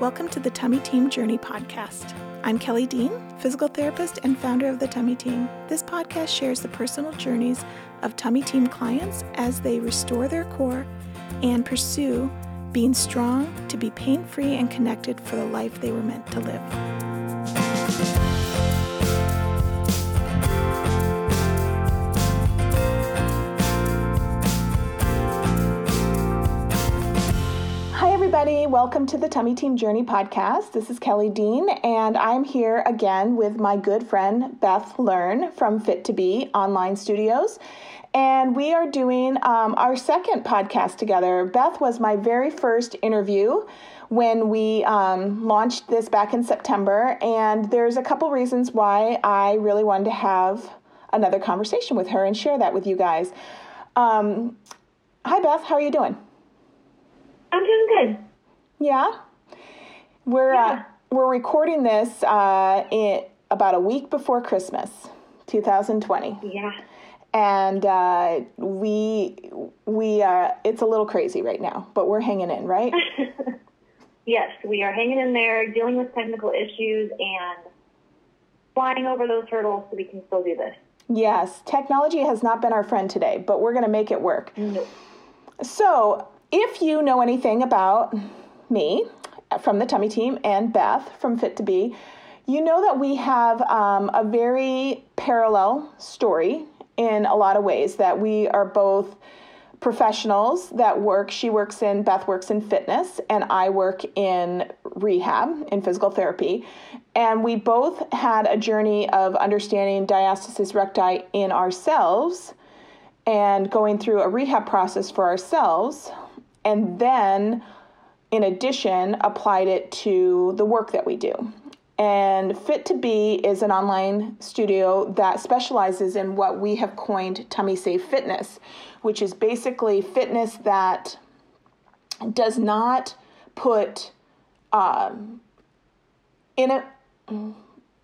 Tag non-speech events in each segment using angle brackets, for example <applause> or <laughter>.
Welcome to the Tummy Team Journey podcast. I'm Kelly Dean, physical therapist and founder of the Tummy Team. This podcast shares the personal journeys of Tummy Team clients as they restore their core and pursue being strong to be pain free and connected for the life they were meant to live. Everybody. Welcome to the Tummy Team Journey podcast. This is Kelly Dean, and I'm here again with my good friend Beth Learn from Fit to Be Online Studios. And we are doing um, our second podcast together. Beth was my very first interview when we um, launched this back in September. And there's a couple reasons why I really wanted to have another conversation with her and share that with you guys. Um, hi, Beth. How are you doing? I'm doing good. Yeah, we're Uh, we're recording this uh, in about a week before Christmas, 2020, Yeah. and uh, we we uh, it's a little crazy right now, but we're hanging in, right? <laughs> Yes, we are hanging in there, dealing with technical issues, and flying over those hurdles so we can still do this. yes, technology has not been our friend today, but we're going to make it work. Nope. So, if you know anything about me from the Tummy Team and Beth from Fit to Be, you know that we have um, a very parallel story in a lot of ways. That we are both professionals that work. She works in Beth works in fitness, and I work in rehab in physical therapy. And we both had a journey of understanding diastasis recti in ourselves and going through a rehab process for ourselves, and then, in addition, applied it to the work that we do. And Fit to Be is an online studio that specializes in what we have coined tummy safe fitness, which is basically fitness that does not put um, in a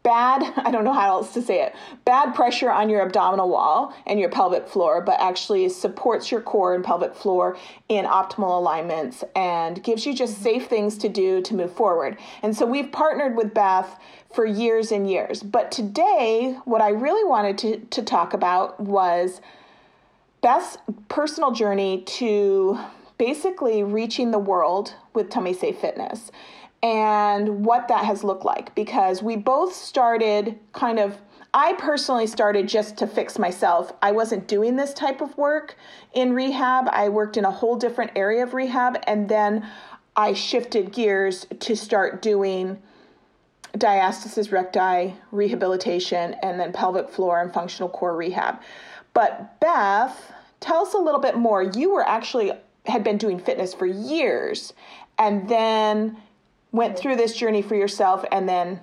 bad <laughs> i don't know how else to say it bad pressure on your abdominal wall and your pelvic floor but actually supports your core and pelvic floor in optimal alignments and gives you just safe things to do to move forward. And so we've partnered with beth for years and years. But today what i really wanted to, to talk about was Beth's personal journey to basically reaching the world with Tummy Safe Fitness and what that has looked like because we both started kind of I personally started just to fix myself. I wasn't doing this type of work in rehab. I worked in a whole different area of rehab and then I shifted gears to start doing diastasis recti rehabilitation and then pelvic floor and functional core rehab. But Beth, tell us a little bit more. You were actually had been doing fitness for years and then went through this journey for yourself and then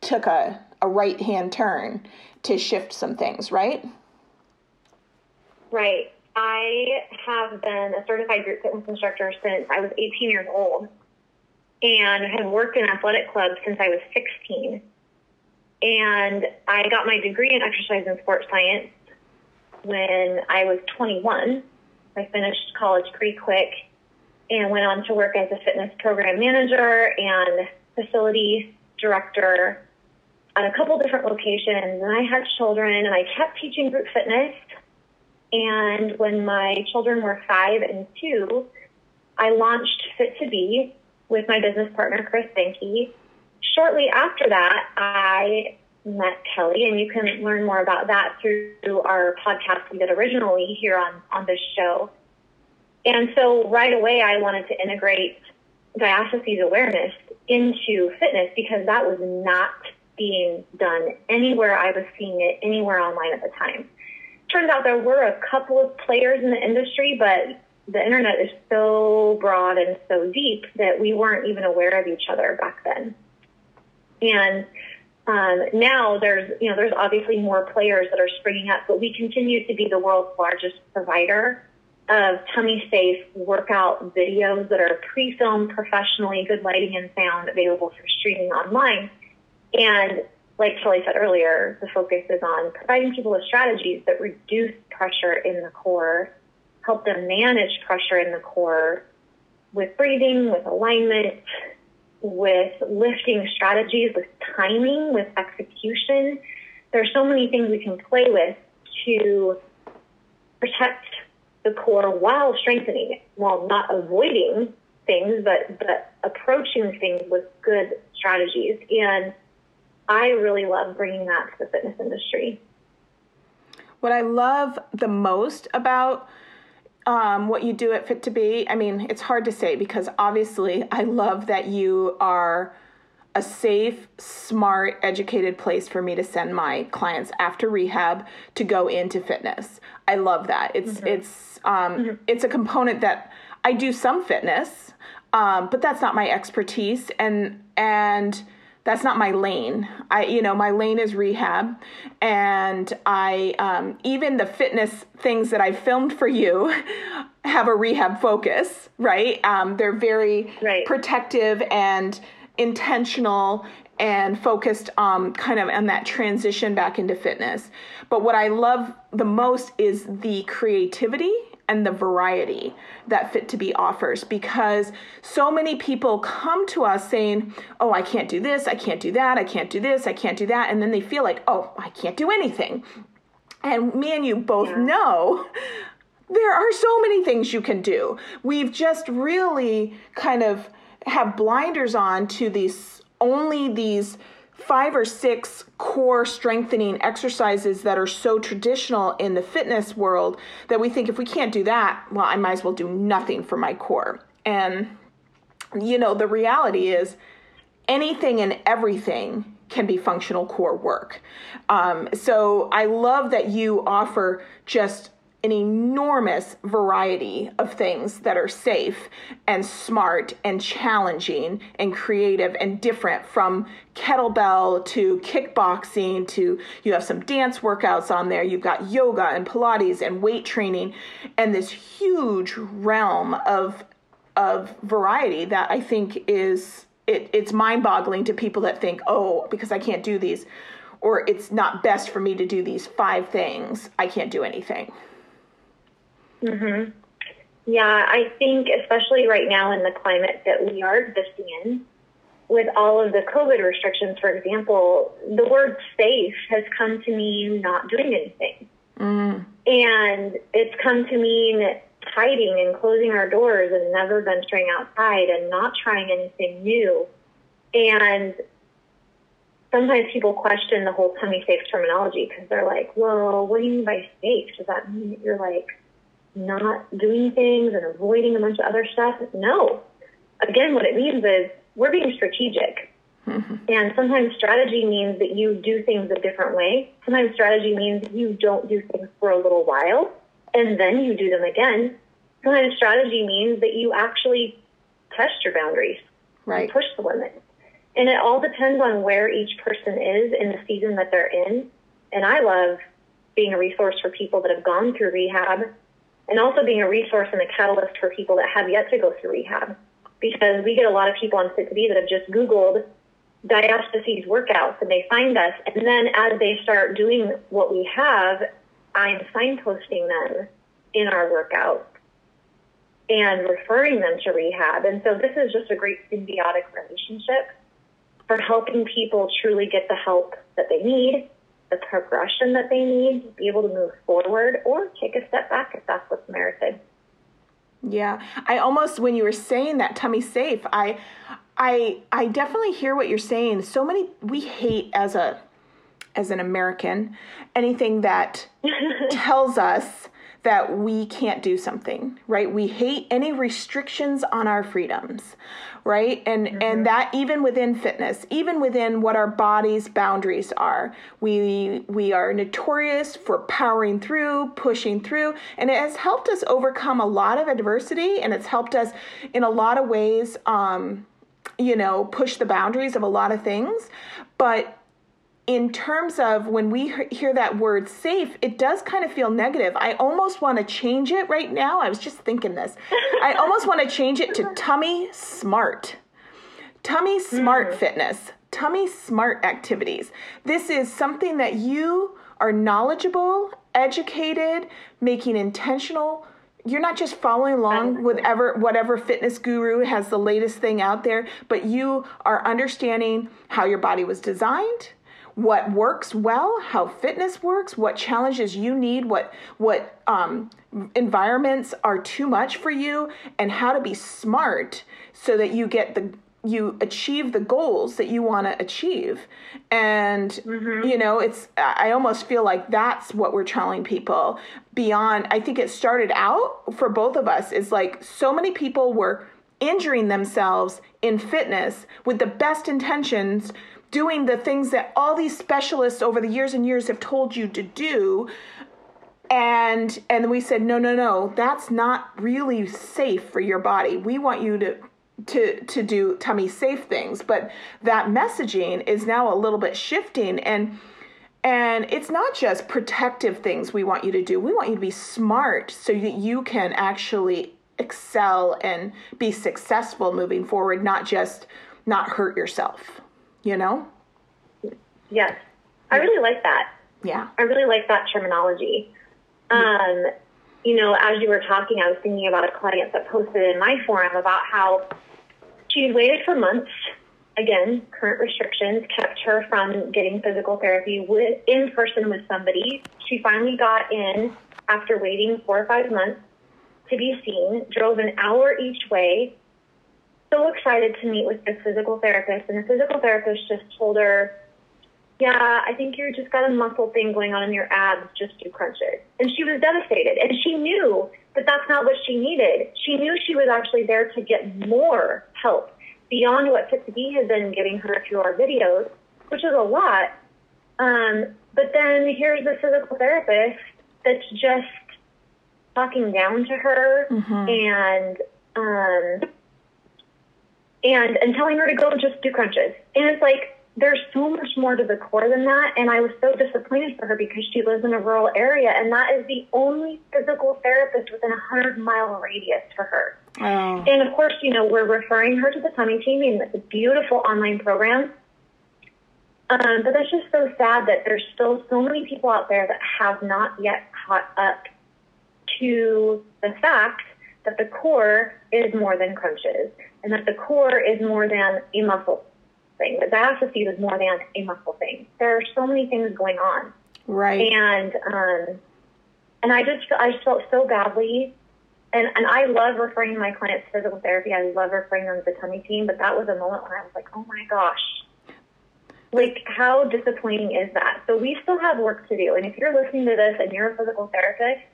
took a, a right hand turn to shift some things, right? Right. I have been a certified group fitness instructor since I was 18 years old and have worked in athletic clubs since I was 16. And I got my degree in exercise and sports science when I was 21. I finished college pretty quick and went on to work as a fitness program manager and facility director at a couple different locations. And I had children and I kept teaching group fitness. And when my children were five and two, I launched Fit to Be with my business partner, Chris Benke. Shortly after that, I met Kelly, and you can learn more about that through our podcast we did originally here on, on this show. And so right away, I wanted to integrate diastasis awareness into fitness because that was not being done anywhere I was seeing it anywhere online at the time. Turns out there were a couple of players in the industry, but the internet is so broad and so deep that we weren't even aware of each other back then. And um, now there's, you know, there's obviously more players that are springing up, but we continue to be the world's largest provider of tummy safe workout videos that are pre-filmed professionally, good lighting and sound available for streaming online. And like Kelly said earlier, the focus is on providing people with strategies that reduce pressure in the core, help them manage pressure in the core with breathing, with alignment, with lifting strategies, with timing, with execution. There's so many things we can play with to protect the core while strengthening it, while not avoiding things, but but approaching things with good strategies. And I really love bringing that to the fitness industry. What I love the most about um, what you do at Fit to Be, I mean, it's hard to say because obviously I love that you are a safe, smart, educated place for me to send my clients after rehab to go into fitness. I love that. It's mm-hmm. it's um, mm-hmm. it's a component that I do some fitness, um, but that's not my expertise, and and that's not my lane. I, you know, my lane is rehab, and I um, even the fitness things that I filmed for you <laughs> have a rehab focus, right? Um, they're very right. protective and intentional and focused um, kind of on that transition back into fitness. But what I love the most is the creativity and the variety that Fit to Be offers because so many people come to us saying, Oh, I can't do this, I can't do that, I can't do this, I can't do that. And then they feel like, Oh, I can't do anything. And me and you both yeah. know there are so many things you can do. We've just really kind of have blinders on to these only these five or six core strengthening exercises that are so traditional in the fitness world that we think if we can't do that, well, I might as well do nothing for my core. And, you know, the reality is anything and everything can be functional core work. Um, so I love that you offer just an enormous variety of things that are safe and smart and challenging and creative and different from kettlebell to kickboxing to you have some dance workouts on there. You've got yoga and pilates and weight training and this huge realm of of variety that I think is it, it's mind-boggling to people that think oh because I can't do these or it's not best for me to do these five things I can't do anything Mm-hmm. Yeah, I think especially right now in the climate that we are existing in, with all of the COVID restrictions, for example, the word safe has come to mean not doing anything. Mm. And it's come to mean hiding and closing our doors and never venturing outside and not trying anything new. And sometimes people question the whole tummy safe terminology because they're like, well, what do you mean by safe? Does that mean that you're like not doing things and avoiding a bunch of other stuff. No. Again, what it means is we're being strategic. Mm-hmm. And sometimes strategy means that you do things a different way. Sometimes strategy means you don't do things for a little while and then you do them again. Sometimes strategy means that you actually test your boundaries. Right. push the limit. And it all depends on where each person is in the season that they're in. And I love being a resource for people that have gone through rehab and also being a resource and a catalyst for people that have yet to go through rehab. Because we get a lot of people on Fit to Be that have just Googled diastasis workouts and they find us. And then as they start doing what we have, I'm signposting them in our workout and referring them to rehab. And so this is just a great symbiotic relationship for helping people truly get the help that they need the progression that they need to be able to move forward or take a step back if that's what's merited. Yeah, I almost when you were saying that tummy safe, I I I definitely hear what you're saying. So many we hate as a as an American anything that <laughs> tells us that we can't do something, right? We hate any restrictions on our freedoms, right? And mm-hmm. and that even within fitness, even within what our body's boundaries are, we we are notorious for powering through, pushing through, and it has helped us overcome a lot of adversity, and it's helped us in a lot of ways. Um, you know, push the boundaries of a lot of things, but in terms of when we hear that word safe, it does kind of feel negative. I almost want to change it right now. I was just thinking this. <laughs> I almost want to change it to tummy smart. Tummy smart mm. fitness, tummy smart activities. This is something that you are knowledgeable, educated, making intentional you're not just following along with ever whatever fitness guru has the latest thing out there, but you are understanding how your body was designed, what works well, how fitness works, what challenges you need, what what um, environments are too much for you, and how to be smart so that you get the you achieve the goals that you want to achieve and mm-hmm. you know it's i almost feel like that's what we're telling people beyond i think it started out for both of us is like so many people were injuring themselves in fitness with the best intentions doing the things that all these specialists over the years and years have told you to do. And and we said no no no that's not really safe for your body. We want you to to to do tummy safe things. But that messaging is now a little bit shifting. And and it's not just protective things we want you to do. We want you to be smart so that you can actually excel and be successful moving forward not just not hurt yourself you know? Yes. I really like that. Yeah. I really like that terminology. Um you know as you were talking i was thinking about a client that posted in my forum about how she'd waited for months. Again, current restrictions kept her from getting physical therapy with, in person with somebody. She finally got in after waiting four or five months to be seen, drove an hour each way, so excited to meet with this physical therapist. And the physical therapist just told her, Yeah, I think you just got a muscle thing going on in your abs, just do crunches. And she was devastated. And she knew but that's not what she needed. She knew she was actually there to get more help beyond what Fit to Be had been giving her through our videos, which is a lot. Um, but then here's the physical therapist that's just talking down to her mm-hmm. and um, and and telling her to go just do crunches. And it's like there's so much more to the core than that. And I was so disappointed for her because she lives in a rural area, and that is the only physical therapist within a 100 mile radius for her. Oh. And of course, you know, we're referring her to the tummy team, and it's a beautiful online program. Um, but that's just so sad that there's still so many people out there that have not yet caught up to the fact that the core is more than crunches and that the core is more than a muscle thing. The diastasis is more than a muscle thing. There are so many things going on. Right. And um, and I just I just felt so badly. And and I love referring my clients to physical therapy. I love referring them to the tummy team. But that was a moment when I was like, oh my gosh. Like, how disappointing is that? So, we still have work to do. And if you're listening to this and you're a physical therapist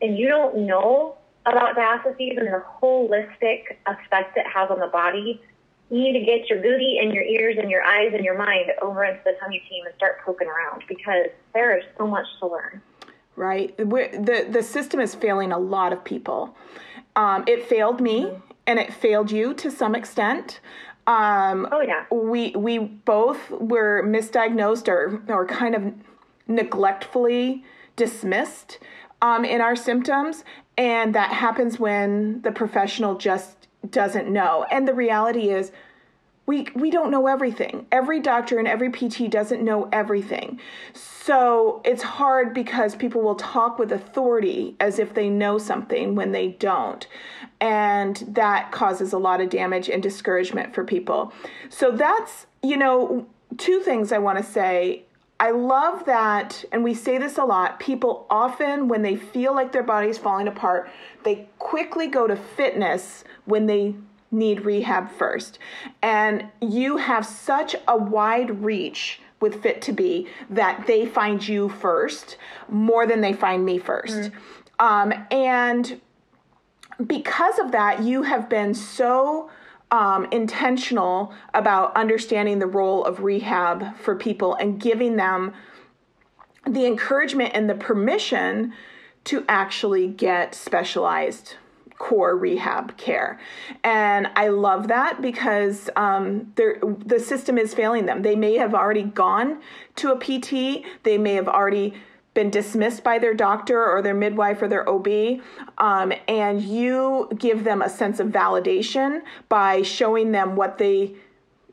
and you don't know about diastasis and the holistic effect it has on the body, you need to get your booty and your ears and your eyes and your mind over into the tummy team and start poking around because there is so much to learn. Right. We're, the the system is failing a lot of people. Um, it failed me, mm-hmm. and it failed you to some extent. Um, oh yeah. We we both were misdiagnosed or or kind of neglectfully dismissed um, in our symptoms, and that happens when the professional just doesn't know. And the reality is, we, we don't know everything. Every doctor and every PT doesn't know everything. So it's hard because people will talk with authority as if they know something when they don't. And that causes a lot of damage and discouragement for people. So that's, you know, two things I want to say I love that, and we say this a lot. People often, when they feel like their body is falling apart, they quickly go to fitness when they need rehab first. And you have such a wide reach with Fit to Be that they find you first more than they find me 1st mm um, and because of that, you have been so um, intentional about understanding the role of rehab for people and giving them the encouragement and the permission to actually get specialized core rehab care. And I love that because um, the system is failing them. They may have already gone to a PT, they may have already been dismissed by their doctor or their midwife or their OB, um, and you give them a sense of validation by showing them what they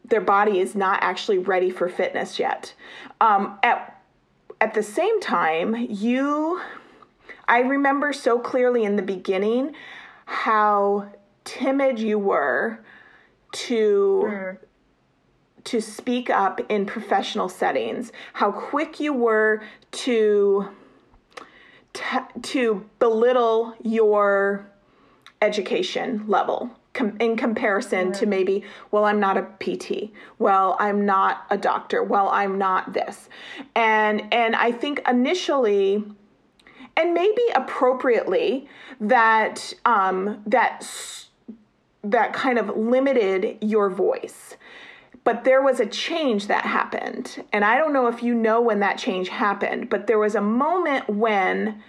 their body is not actually ready for fitness yet. Um, at at the same time, you I remember so clearly in the beginning how timid you were to mm. To speak up in professional settings, how quick you were to to belittle your education level in comparison to maybe, well, I'm not a PT. Well, I'm not a doctor. Well, I'm not this. And and I think initially and maybe appropriately that um, that that kind of limited your voice. But there was a change that happened. And I don't know if you know when that change happened, but there was a moment when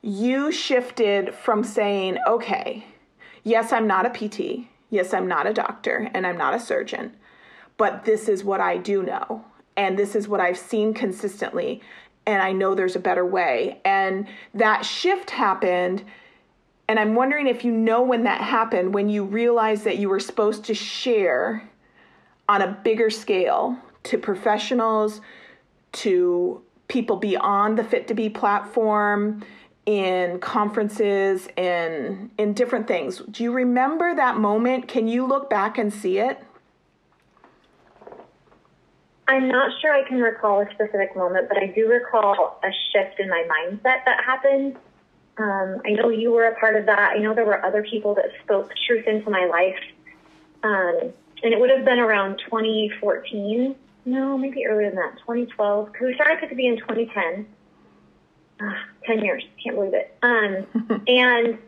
you shifted from saying, okay, yes, I'm not a PT. Yes, I'm not a doctor and I'm not a surgeon, but this is what I do know. And this is what I've seen consistently. And I know there's a better way. And that shift happened. And I'm wondering if you know when that happened, when you realized that you were supposed to share on a bigger scale to professionals, to people beyond the Fit to Be platform, in conferences in in different things. Do you remember that moment? Can you look back and see it? I'm not sure I can recall a specific moment, but I do recall a shift in my mindset that happened. Um, I know you were a part of that. I know there were other people that spoke truth into my life. Um, and it would have been around 2014. No, maybe earlier than that, 2012, because we started to be in 2010 uh, 10 years. Can't believe it. Um, <laughs> and,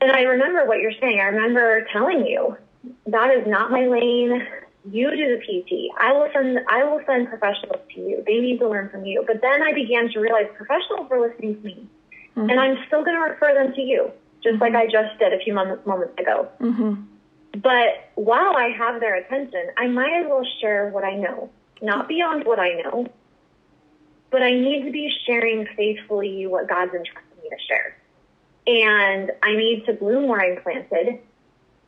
and I remember what you're saying. I remember telling you that is not my lane. You do the PT. I will send, I will send professionals to you. They need to learn from you. But then I began to realize professionals were listening to me mm-hmm. and I'm still going to refer them to you, just mm-hmm. like I just did a few moments, moments ago. Mm-hmm. But while I have their attention, I might as well share what I know, not beyond what I know, but I need to be sharing faithfully what God's entrusted me to share. And I need to bloom where I'm planted.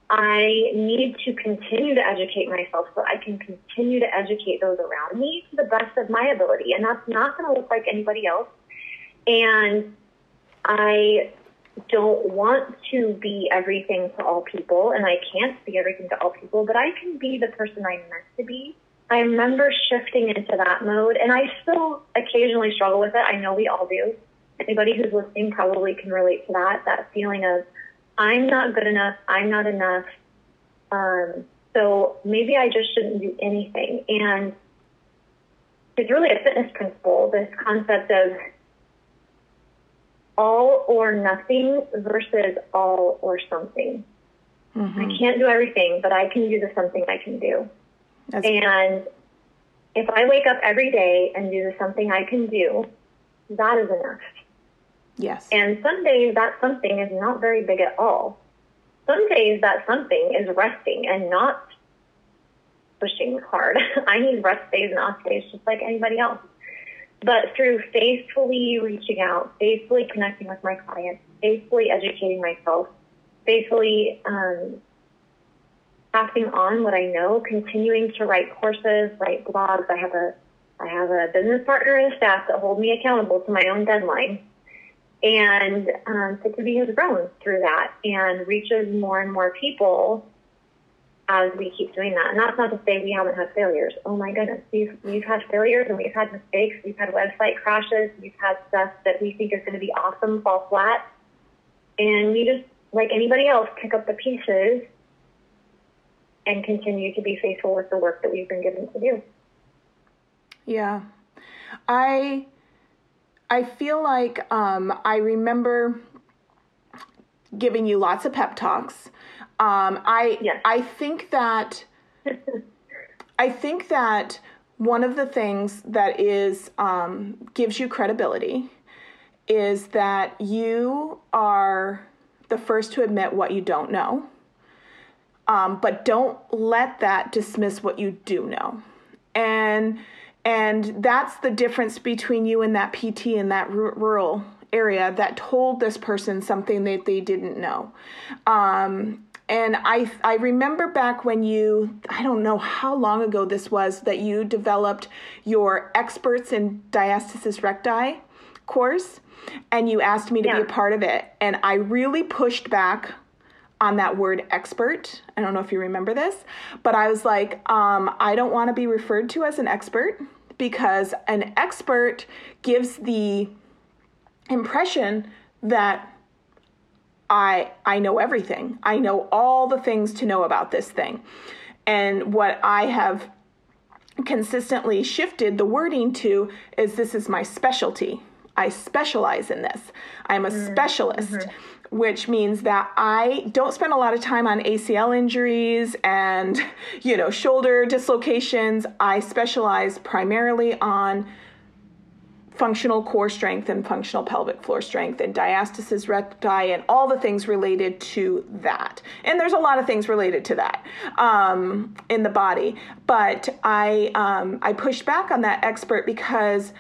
I need to continue to educate myself so I can continue to educate those around me to the best of my ability. And that's not going to look like anybody else. And I don't want to be everything to all people, and I can't be everything to all people, but I can be the person I'm meant to be I remember shifting into that mode, and I still occasionally struggle with it. I know we all do. Anybody who's listening probably can relate to that that feeling of, I'm not good enough, I'm not enough. Um, so maybe I just shouldn't do anything. And it's really a fitness principle this concept of all or nothing versus all or something. Mm-hmm. I can't do everything, but I can do the something I can do. That's and if I wake up every day and do the something I can do, that is enough. Yes. And some days that something is not very big at all. Some days that something is resting and not pushing hard. <laughs> I need rest days and off days just like anybody else. But through faithfully reaching out, faithfully connecting with my clients, faithfully educating myself, faithfully um, passing on what I know, continuing to write courses, write blogs. I have a I have a business partner and a staff that hold me accountable to my own deadline. And um, Fit to Be has grown through that and reaches more and more people as we keep doing that. And that's not to say we haven't had failures. Oh my goodness, we've we've had failures and we've had mistakes. We've had website crashes. We've had stuff that we think is going to be awesome fall flat, and we just like anybody else pick up the pieces and continue to be faithful with the work that we've been given to do. Yeah. I I feel like um, I remember giving you lots of pep talks. Um, I yes. I think that I think that one of the things that is um, gives you credibility is that you are the first to admit what you don't know um, but don't let that dismiss what you do know. And and that's the difference between you and that PT in that r- rural area that told this person something that they didn't know. Um, and I I remember back when you I don't know how long ago this was that you developed your experts in diastasis recti course and you asked me to Yeah. be a part of it. And I really pushed back on that word expert. I don't know if you remember this, but I was like, um, I don't want to be referred to as an expert because an expert gives the impression that I I know everything. I know all the things to know about this thing. And what I have consistently shifted the wording to is this is my specialty. I specialize in this. I'm a mm-hmm. specialist, mm-hmm. which means that I don't spend a lot of time on ACL injuries and, <laughs> you know, shoulder dislocations. I specialize primarily on functional core strength and functional pelvic floor strength and diastasis recti and all the things related to that. And there's a lot of things related to that um, in the body. But I um, I pushed back on that expert because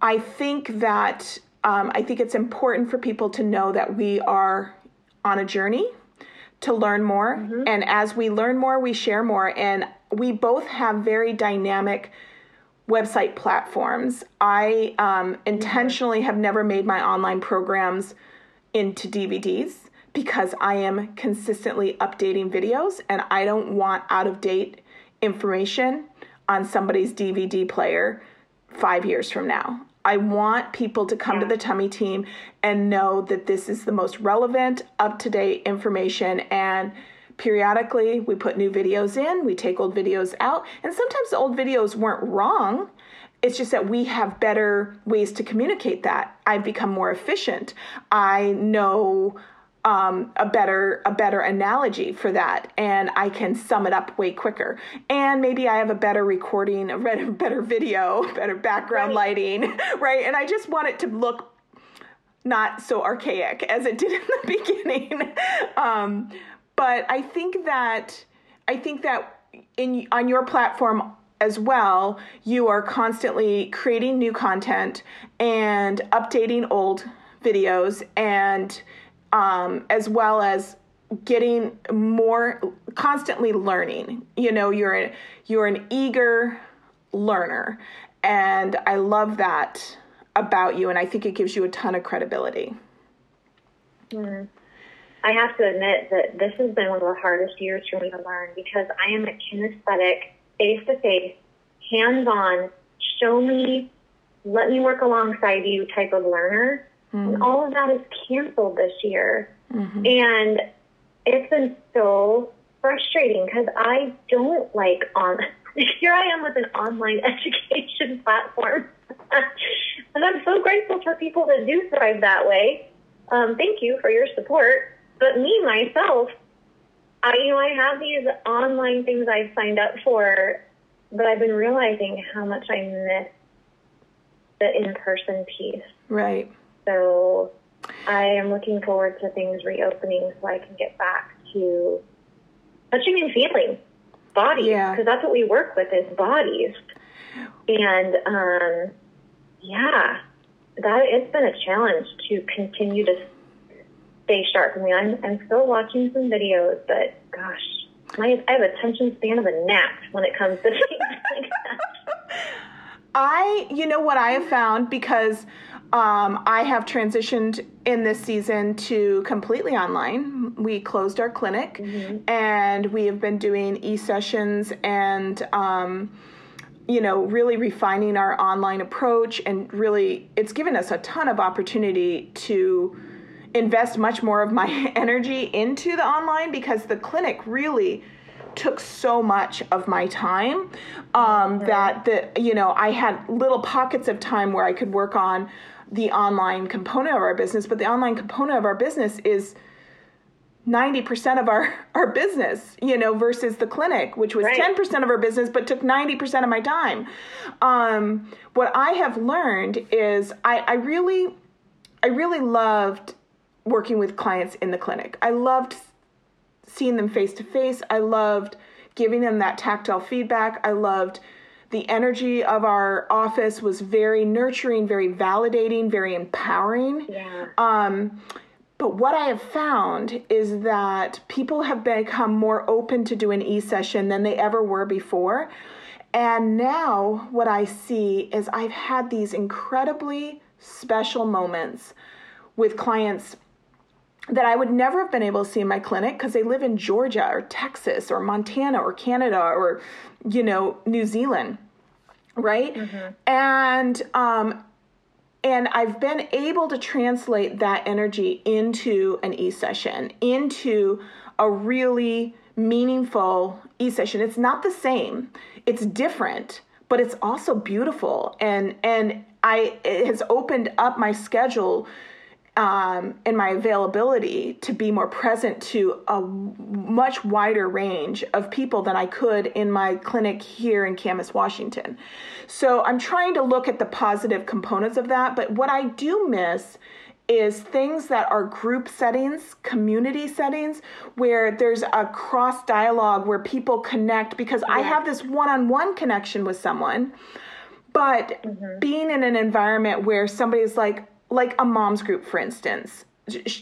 I think that um, I think it's important for people to know that we are on a journey to learn more. And as we learn more, we share more. And we both have very dynamic website platforms. I um, intentionally have never made my online programs into DVDs because I am consistently updating videos and I don't want out of date information on somebody's DVD player five years from now. I want people to come to the tummy team and know that this is the most relevant, up to date information. And periodically, we put new videos in, we take old videos out. And sometimes the old videos weren't wrong. It's just that we have better ways to communicate that. I've become more efficient. I know um, a better a better analogy for that, and I can sum it up way quicker. And maybe I have a better recording, a better, <laughs> better video, <laughs> better background Right. lighting, <laughs> right? And I just want it to look not so archaic as it did in the beginning. um, but I think that I think that in on your platform as well, you are constantly creating new content and updating old videos and um, as well as getting more constantly learning. You know you're a, you're an eager learner and i love that about you and i think it gives you a ton of credibility I have to admit that this has been one of the hardest years for me to learn because I am a kinesthetic, face to face, hands on, show me, let me work alongside you type of learner. And all of that is canceled this year. And it's been so frustrating because I don't like on. <laughs> Here I am with an online <laughs> education platform. <laughs> and I'm so grateful for people that do thrive that way. Um, thank you for your support. But me, myself, I, you know, I have these online things I've signed up for, but I've been realizing how much I miss the in-person piece. right So I am looking forward to things reopening so I can get back to touching and feeling bodies Yeah. because that's what we work with is bodies. And um, yeah, that it's been a challenge to continue to stay sharp. I mean, I'm I'm still watching some videos, but gosh, my I have attention span of a gnat when it comes to things <laughs> like that. I, you know what I have found because um, I have transitioned in this season to completely online. We closed our clinic and we have been doing e sessions and, um, you know, really refining our online approach. And really, it's given us a ton of opportunity to invest much more of my <laughs> energy into the online because the clinic really took so much of my time um, that the you know I had little pockets of time where I could work on the online component of our business, but the online component of our business is 90% of our, <laughs> our business, you know, versus the clinic, which was Right. 10% of our business, but took 90% of my time. Um, what I have learned is I, I really, I really loved working with clients in the clinic. I loved seeing them face to face. I loved giving them that tactile feedback. I loved the energy of our office was very nurturing, very validating, very empowering. Yeah. Um, but what I have found is that people have become more open to do an e session than they ever were before. And now what I see is I've had these incredibly special moments with clients that I would never have been able to see in my clinic because they live in Georgia or Texas or Montana or Canada or, you know, New Zealand, right? Mm-hmm. And um, and I've been able to translate that energy into an e session, into a really meaningful e session. It's not the same. It's different, but it's also beautiful and and I it has opened up my schedule um, and my availability to be more present to a much wider range of people than I could in my clinic here in Camas, Washington. So I'm trying to look at the positive components of that. But what I do miss is things that are group settings, community settings, where there's a cross dialogue where people connect because yeah. I have this one on one connection with someone. But mm-hmm. being in an environment where somebody's like, like a mom's group, for instance,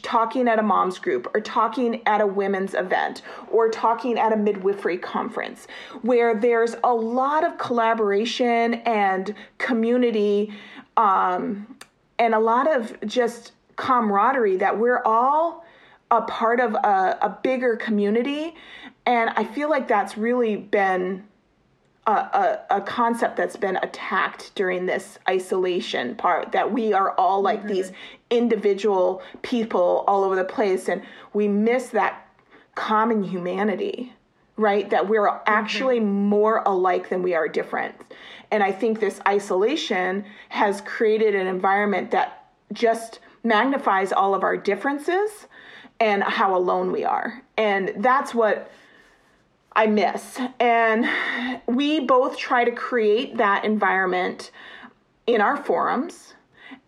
talking at a mom's group or talking at a women's event or talking at a midwifery conference where there's a lot of collaboration and community um, and a lot of just camaraderie that we're all a part of a, a bigger community. And i feel like that's really been a, a, a, concept that's been attacked during this isolation part that we are all like mm-hmm. these individual people all over the place and we miss that common humanity right that we're mm-hmm. actually mm-hmm. more alike than we are different and i think this isolation has created an environment that just magnifies all of our differences and how alone we are and that's what I miss. And we both try to create that environment in our forums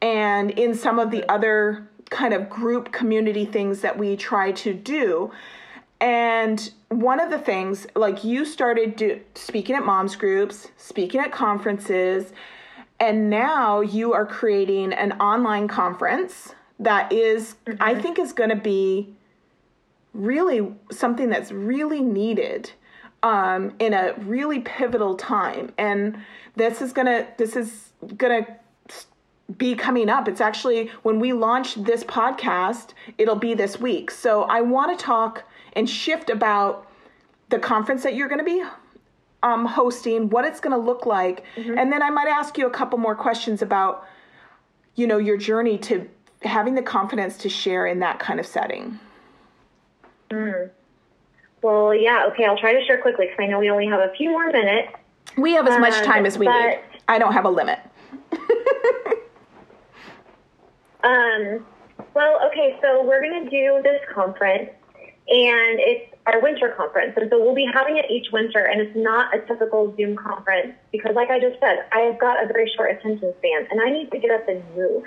and in some of the other kind of group community things that we try to do. And one of the things, like you started do, speaking at moms groups, speaking at conferences, and now you are creating an online conference that is, mm-hmm. I think, is going to be really something that's really needed um, in a really pivotal time. And this is gonna this is gonna be coming up. It's actually when we launch this podcast, it'll be this week. So I want to talk and shift about the conference that you're going to be um, hosting, what it's going to look like, mm-hmm. and then I might ask you a couple more questions about, you know, your journey to having the confidence to share in that kind of setting. Mm. Well, yeah, okay, I'll try to share quickly because I know we only have a few more minutes. We have as much um, time as we need. I don't have a limit. <laughs> um, well, okay, so we're going to do this conference, and it's our winter conference. And so we'll be having it each winter, and it's not a typical Zoom conference because, like I just said, I've got a very short attention span, and I need to get up and move.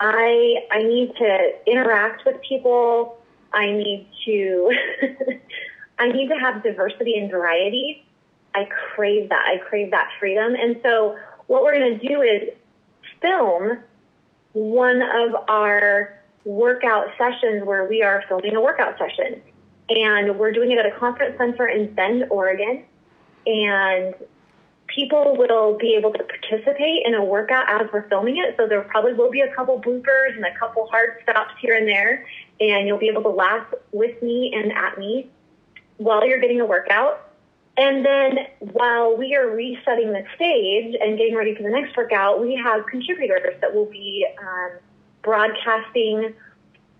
I I need to interact with people. I need to <laughs> I need to have diversity and variety. I crave that. I crave that freedom. And so what we're going to do is film one of our workout sessions where we are filming a workout session. And we're doing it at a conference center in Bend, Oregon. And people will be able to participate in a workout as we're filming it. So there probably will be a couple bloopers and a couple hard stops here and there. And you'll be able to laugh with me and at me while you're getting a workout. And then while we are resetting the stage and getting ready for the next workout, we have contributors that will be um, broadcasting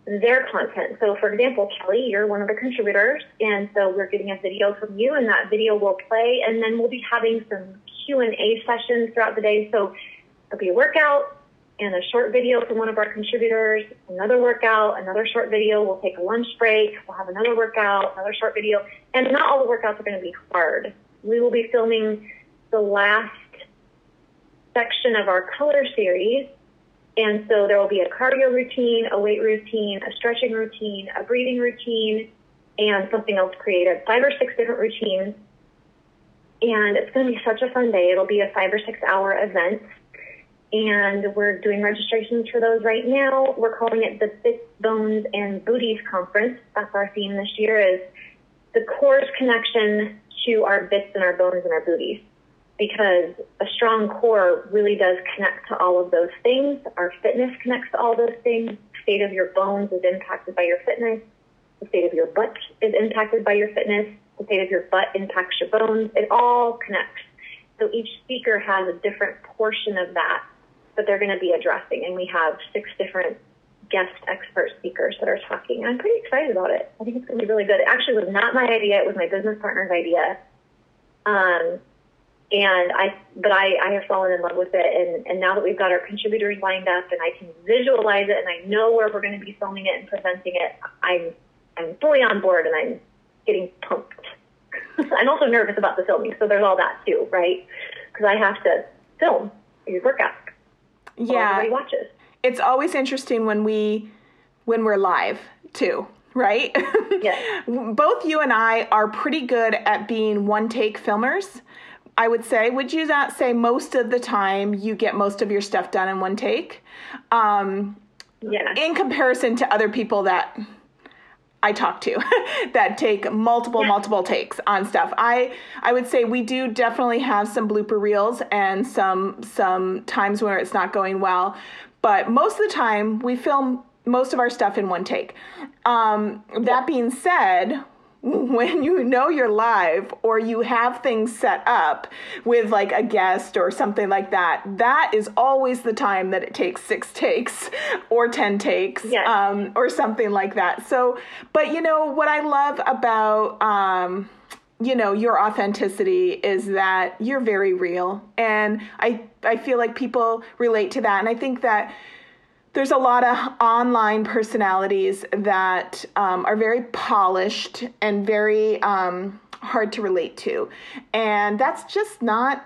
their content. So, for example, Kelly, you're one of the contributors, and so we're getting a video from you, and that video will play, and then we'll be having some Q and A sessions throughout the day. So, there'll be a workout, and a short video from one of our contributors, another workout, another short video. We'll take a lunch break. We'll have another workout, another short video. And not all the workouts are going to be hard. We will be filming the last section of our color series. And so there will be a cardio routine, a weight routine, a stretching routine, a breathing routine, and something else creative. Five or six different routines. And it's going to be such a fun day. It'll be a five or six hour event and we're doing registrations for those right now. We're calling it the Bits, Bones, and Booties Conference. That's our theme this year is the core's connection to our bits and our bones and our booties. because a strong core really does connect to all of those things. Our fitness connects to all those things. The state of your bones is impacted by your fitness. The state of your butt is impacted by your fitness. The state of your butt impacts your bones. It all connects. So each speaker has a different portion of that that they're going to be addressing. And we have six different guest expert speakers that are talking. I'm pretty excited about it. I think it's going to be really good. It actually was not my idea. It was my business partner's idea. Um, and I, but I, I have fallen in love with it. And, and now that we've got our contributors lined up and I can visualize it and I know where we're going to be filming it and presenting it, I'm, I'm fully on board and I'm getting pumped. <laughs> I'm also nervous about the filming. So there's all that too, right? Because I have to film these workouts. Yeah. Watches. It's always interesting when we, when we're live too right? <laughs> Yes. Both you and I are pretty good at being one take filmers. I would say, would you not say most of the time you get most of your stuff done in one take? Um, yeah. In comparison to other people that I talk to <laughs> that take multiple, multiple takes on stuff. I I would say we do definitely have some blooper reels and some some times where it's not going well, but most of the time we film most of our stuff in one take. Um, that being said, <laughs> when you know you're live or you have things set up with like a guest or something like that, that is always the time that it takes six takes or 10 takes yes. um, or something like that. So, but you know, what I love about, um, you know your authenticity is that you're very real and i i feel like people relate to that and i think that there's a lot of online personalities that um, are very polished and very um, hard to relate to. And that's just not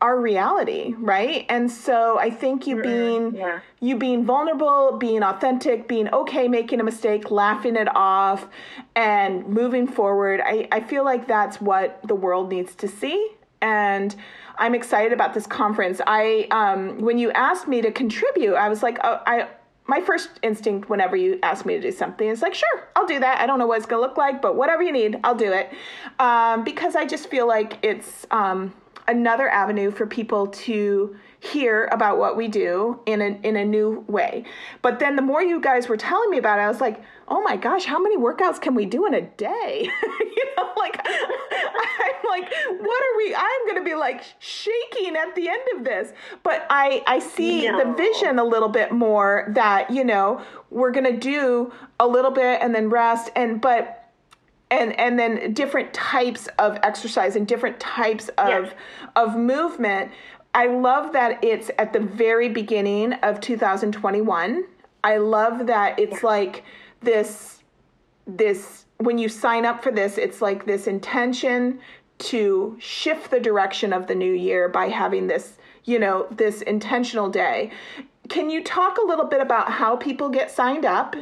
our reality, right? And so I think you being yeah. you being vulnerable, being authentic, being okay making a mistake, laughing it off, and moving forward, I, I feel like that's what the world needs to see. And I'm excited about this conference. I um, when you asked me to contribute, I was like, oh, I my first instinct whenever you ask me to do something is like, sure, I'll do that. I don't know what it's gonna look like, but whatever you need, I'll do it. Um, because I just feel like it's um, another avenue for people to hear about what we do in a in a new way. But then the more you guys were telling me about it, I was like, oh my gosh, how many workouts can we do in a day? <laughs> you know, like I'm like, what are we? I'm gonna be like shaking at the end of this. But I I see no. the vision a little bit more that you know we're gonna do a little bit and then rest and but and and then different types of exercise and different types of yes. of movement I love that it's at the very beginning of 2021. I love that it's like this this when you sign up for this, it's like this intention to shift the direction of the new year by having this, you know, this intentional day. Can you talk a little bit about how people get signed up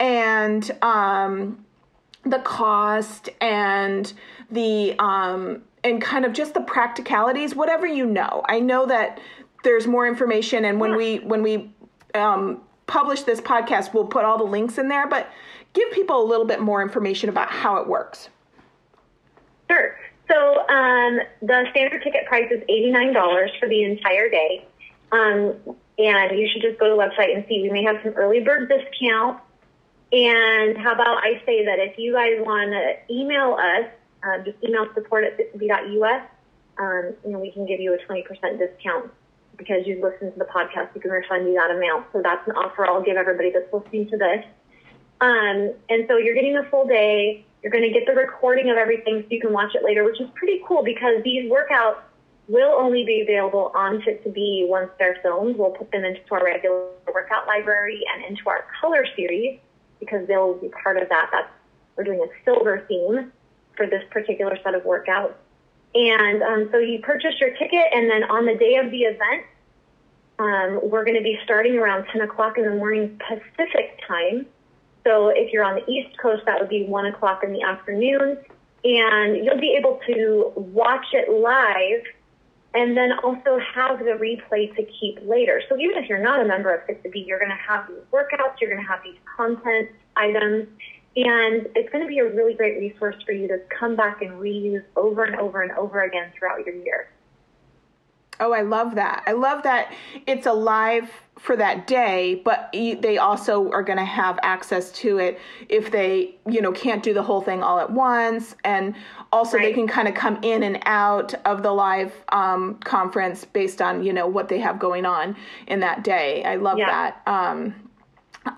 and um, the cost and the um, and kind of just the practicalities, whatever you know. I know that there's more information, and when we when we um, publish this podcast, we'll put all the links in there. But give people a little bit more information about how it works. Sure. So um, the standard ticket price is eighty nine dollars for the entire day, um, and you should just go to the website and see. We may have some early bird discount. And how about I say that if you guys want to email us um, just email support at fit2b.us. Um, know, we can give you a 20% discount because you've listened to the podcast. We can refund you that amount. So that's an offer I'll give everybody that's listening to this. Um, and so you're getting the full day. You're going to get the recording of everything so you can watch it later, which is pretty cool because these workouts will only be available on Fit2B once they're filmed. We'll put them into our regular workout library and into our color series because they'll be part of that. That's we're doing a silver theme for this particular set of workouts. And um, so you purchase your ticket, and then on the day of the event, um, we're going to be starting around 10 o'clock in the morning Pacific time. So if you're on the East Coast, that would be 1 o'clock in the afternoon. And you'll be able to watch it live and then also have the replay to keep later. So even if you're not a member of Fit2B, you're going to have these workouts, you're going to have these content items, and it's going to be a really great resource for you to come back and reuse over and over and over again throughout your year. Oh, I love that. I love that it's alive for that day, but they also are going to have access to it if they, you know, can't do the whole thing all at once. And also right. they can kind of come in and out of the live um, conference based on, you know, what they have going on in that day. I love yeah. that. Um,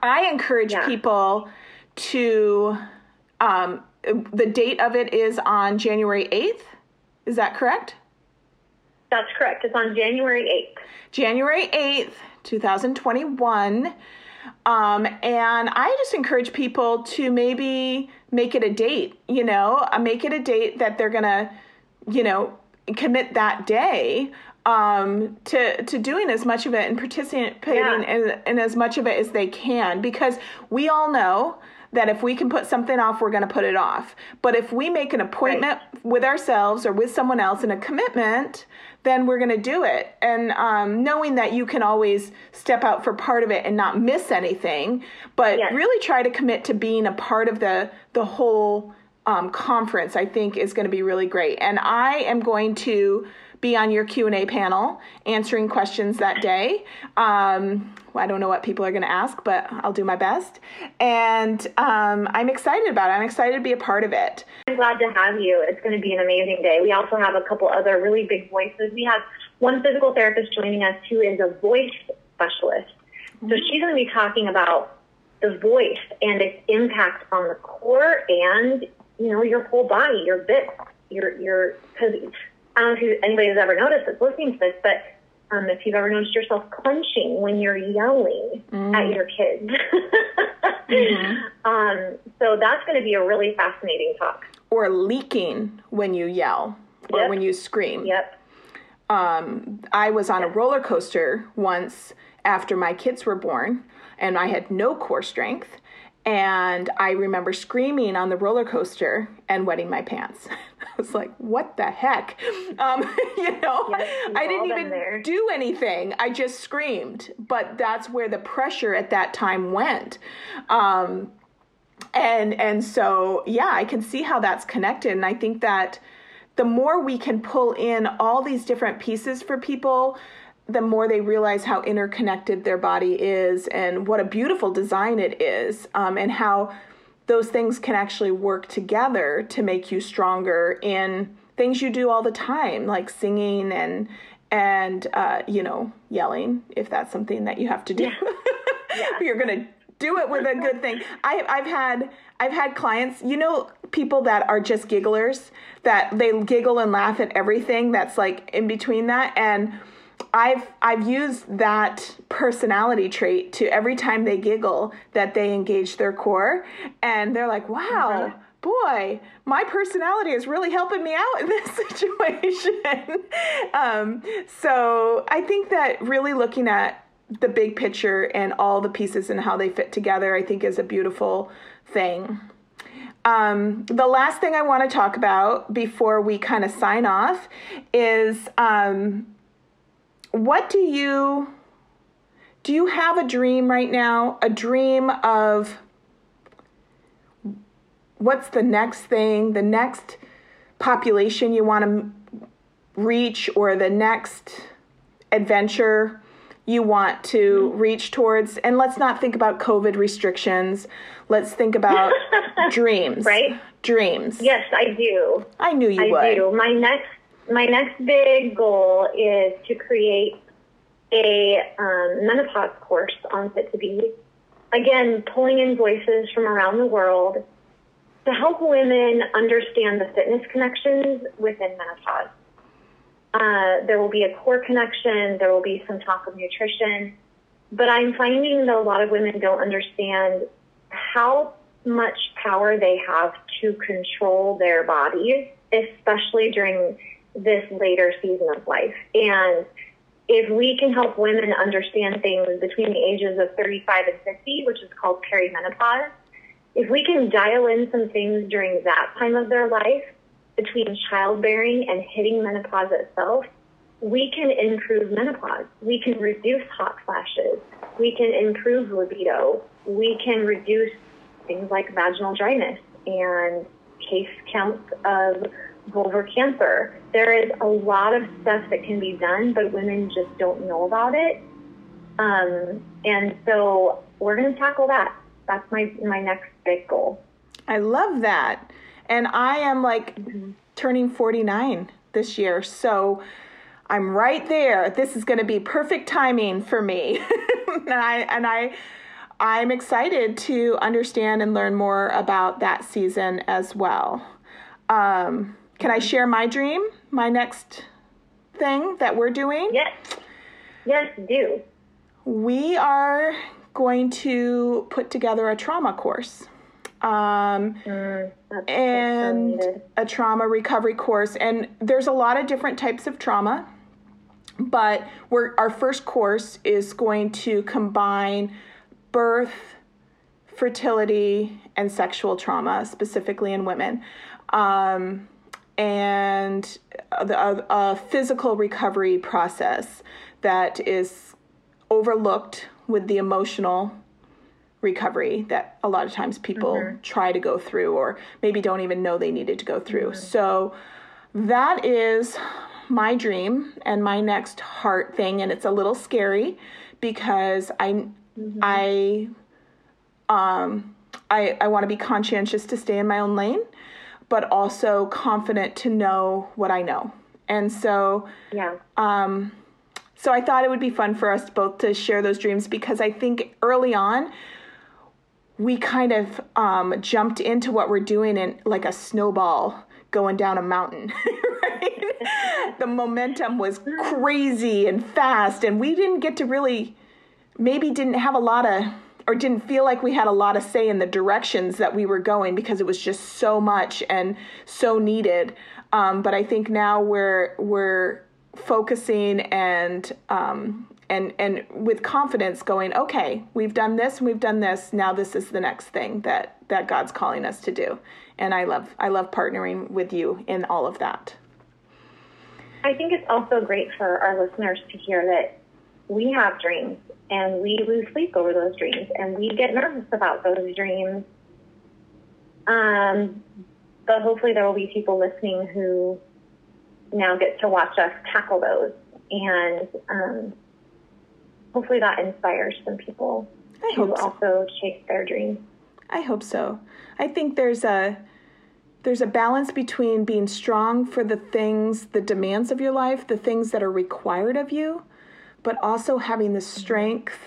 I encourage yeah. people to, um, the date of it is on January 8th. Is that correct? That's correct. It's on January 8th. January 8th, 2021. Um, and I just encourage people to maybe make it a date, you know, uh, make it a date that they're going to, you know, commit that day um, to to doing as much of it and participating yeah. in, in as much of it as they can because we all know that if we can put something off, we're going to put it off. But if we make an appointment right. with ourselves or with someone else and a commitment, then we're going to do it. And um, knowing that you can always step out for part of it and not miss anything, but yes. really try to commit to being a part of the the whole um, conference, I think is going to be really great. And I am going to be on your q&a panel answering questions that day um, i don't know what people are going to ask but i'll do my best. And um, i'm excited about it. I'm excited to be a part of it. I'm glad to have you. It's going to be an amazing day. We also have a couple other really big voices. We have one physical therapist joining us who is a voice specialist. So mm-hmm. she's going to be talking about the voice and its impact on the core and you know your whole body your bits your your because I don't know if anybody has ever noticed that's listening to this, but um, if you've ever noticed yourself clenching when you're yelling mm. at your kids. mm-hmm. <laughs> um, so that's going to be a really fascinating talk. Or leaking when you yell or yep. when you scream. Yep. Um, I was on yep. a roller coaster once after my kids were born, and I had no core strength. And I remember screaming on the roller coaster and wetting my pants. <laughs> Was like, what the heck? Um, <laughs> you know, yes, I didn't even do anything. I just screamed. But that's where the pressure at that time went. Um, and and so yeah, I can see how that's connected. And I think that the more we can pull in all these different pieces for people, the more they realize how interconnected their body is and what a beautiful design it is, um, and how those things can actually work together to make you stronger in things you do all the time, like singing and and uh, you know yelling if that's something that you have to do. Yeah. yeah. <laughs> You're gonna do it with a good thing. I, I've had I've had clients, you know, people that are just gigglers that they giggle and laugh at everything that's like in between that and I've I've used that personality trait to every time they giggle that they engage their core and they're like, "Wow, mm-hmm. boy, my personality is really helping me out in this <laughs> situation." um, so I think that really looking at the big picture and all the pieces and how they fit together, I think is a beautiful thing. Um, the last thing I want to talk about before we kind of sign off is um, what do you do you have a dream right now? A dream of what's the next thing, the next population you want to reach, or the next adventure you want to mm-hmm. reach towards? And let's not think about COVID restrictions. Let's think about <laughs> dreams. Right? Dreams. Yes, I do. I knew you I would. Do. My next my next big goal is to create a um, menopause course on Fit2B. Again, pulling in voices from around the world to help women understand the fitness connections within menopause. Uh, there will be a core connection, there will be some talk of nutrition, but I'm finding that a lot of women don't understand how much power they have to control their bodies, especially during this later season of life. And if we can help women understand things between the ages of 35 and 50, which is called perimenopause, if we can dial in some things during that time of their life between childbearing and hitting menopause itself, we can improve menopause. We can reduce hot flashes. We can improve libido. We can reduce things like vaginal dryness and case counts of vulvar cancer. There is a lot of stuff that can be done, but women just don't know about it. Um, and so we're going to tackle that. That's my my next big goal. I love that, and I am like mm-hmm. turning 49 this year, so I'm right there. This is going to be perfect timing for me, <laughs> and I and I. I'm excited to understand and learn more about that season as well. Um, can I mm-hmm. share my dream, my next thing that we're doing? Yes. Yes, do. We are going to put together a trauma course. Um, mm, and a trauma recovery course. And there's a lot of different types of trauma, but we're, our first course is going to combine birth, fertility, and sexual trauma, specifically in women. Um, and a, a, a physical recovery process that is overlooked with the emotional recovery that a lot of times people mm-hmm. try to go through or maybe don't even know they needed to go through. Mm-hmm. So that is my dream and my next heart thing and it's a little scary because I mm-hmm. I um I I want to be conscientious to stay in my own lane but also confident to know what I know. And so yeah. Um so I thought it would be fun for us both to share those dreams because I think early on we kind of um, jumped into what we're doing in like a snowball going down a mountain. <laughs> right? the momentum was crazy and fast, and we didn't get to really, maybe didn't have a lot of, or didn't feel like we had a lot of say in the directions that we were going because it was just so much and so needed. Um, but I think now we're we're focusing and um, and and with confidence going okay we've done this and we've done this. Now this is the next thing that that god's calling us to do. And i love i love partnering with you in all of that. I think it's also great for our listeners to hear that we have dreams and we lose sleep over those dreams and we get nervous about those dreams um, but hopefully there will be people listening who now get to watch us tackle those. And um, hopefully that inspires some people I to so. also chase their dreams. I hope so. I think there's a there's a balance between being strong for the things, the demands of your life, the things that are required of you, but also having the strength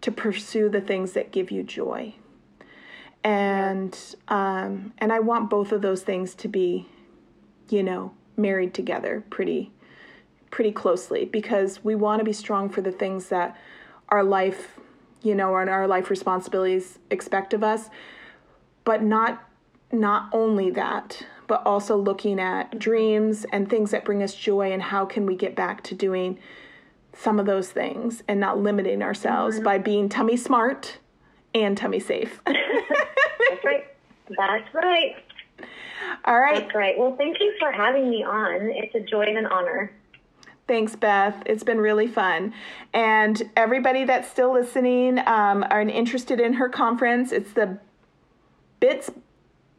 to pursue the things that give you joy. And um, and I want both of those things to be, you know, married together pretty pretty closely because we want to be strong for the things that our life, you know, and our life responsibilities expect of us, but not not only that, but also looking at dreams and things that bring us joy and how can we get back to doing some of those things and not limiting ourselves mm-hmm. by being tummy smart and tummy safe. <laughs> That's right. That's right. All right. That's right. Well, thank you for having me on. It's a joy and an honor. Thanks, Beth. It's been really fun. And everybody that's still listening um, are interested in her conference. It's the Bits,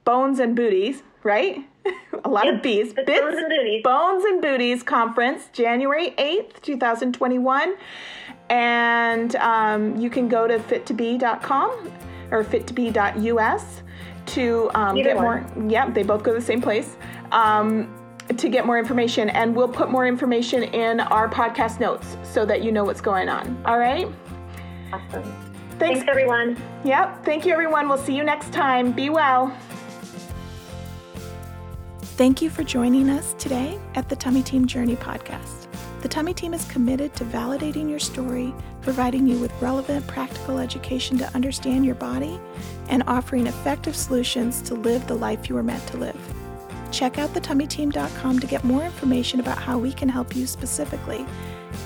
Bones, and Booties, right? <laughs> a lot yep. of B's. Bits, Bones, and Booties. Bones and Booties Conference, January 8th, 2021. And um, you can go to fit2b.com or fit2b.us to um, get one. more. Yeah, they both go to the same place. Um, to get more information, and we'll put more information in our podcast notes so that you know what's going on. All right? Awesome. Thanks, Thanks everyone. Yep. Thank you, everyone. We'll see you next time. Be well. Thank you for joining us today at the Tummy Team Journey podcast. The Tummy Team is committed to validating your story, providing you with relevant practical education to understand your body, and offering effective solutions to live the life you were meant to live. Check out thetummyteam.com to get more information about how we can help you specifically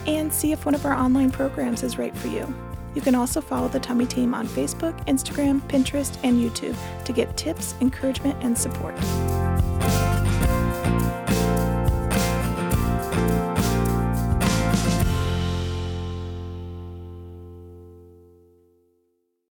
and see if one of our online programs is right for you. You can also follow the Tummy Team on Facebook, Instagram, Pinterest, and YouTube to get tips, encouragement, and support.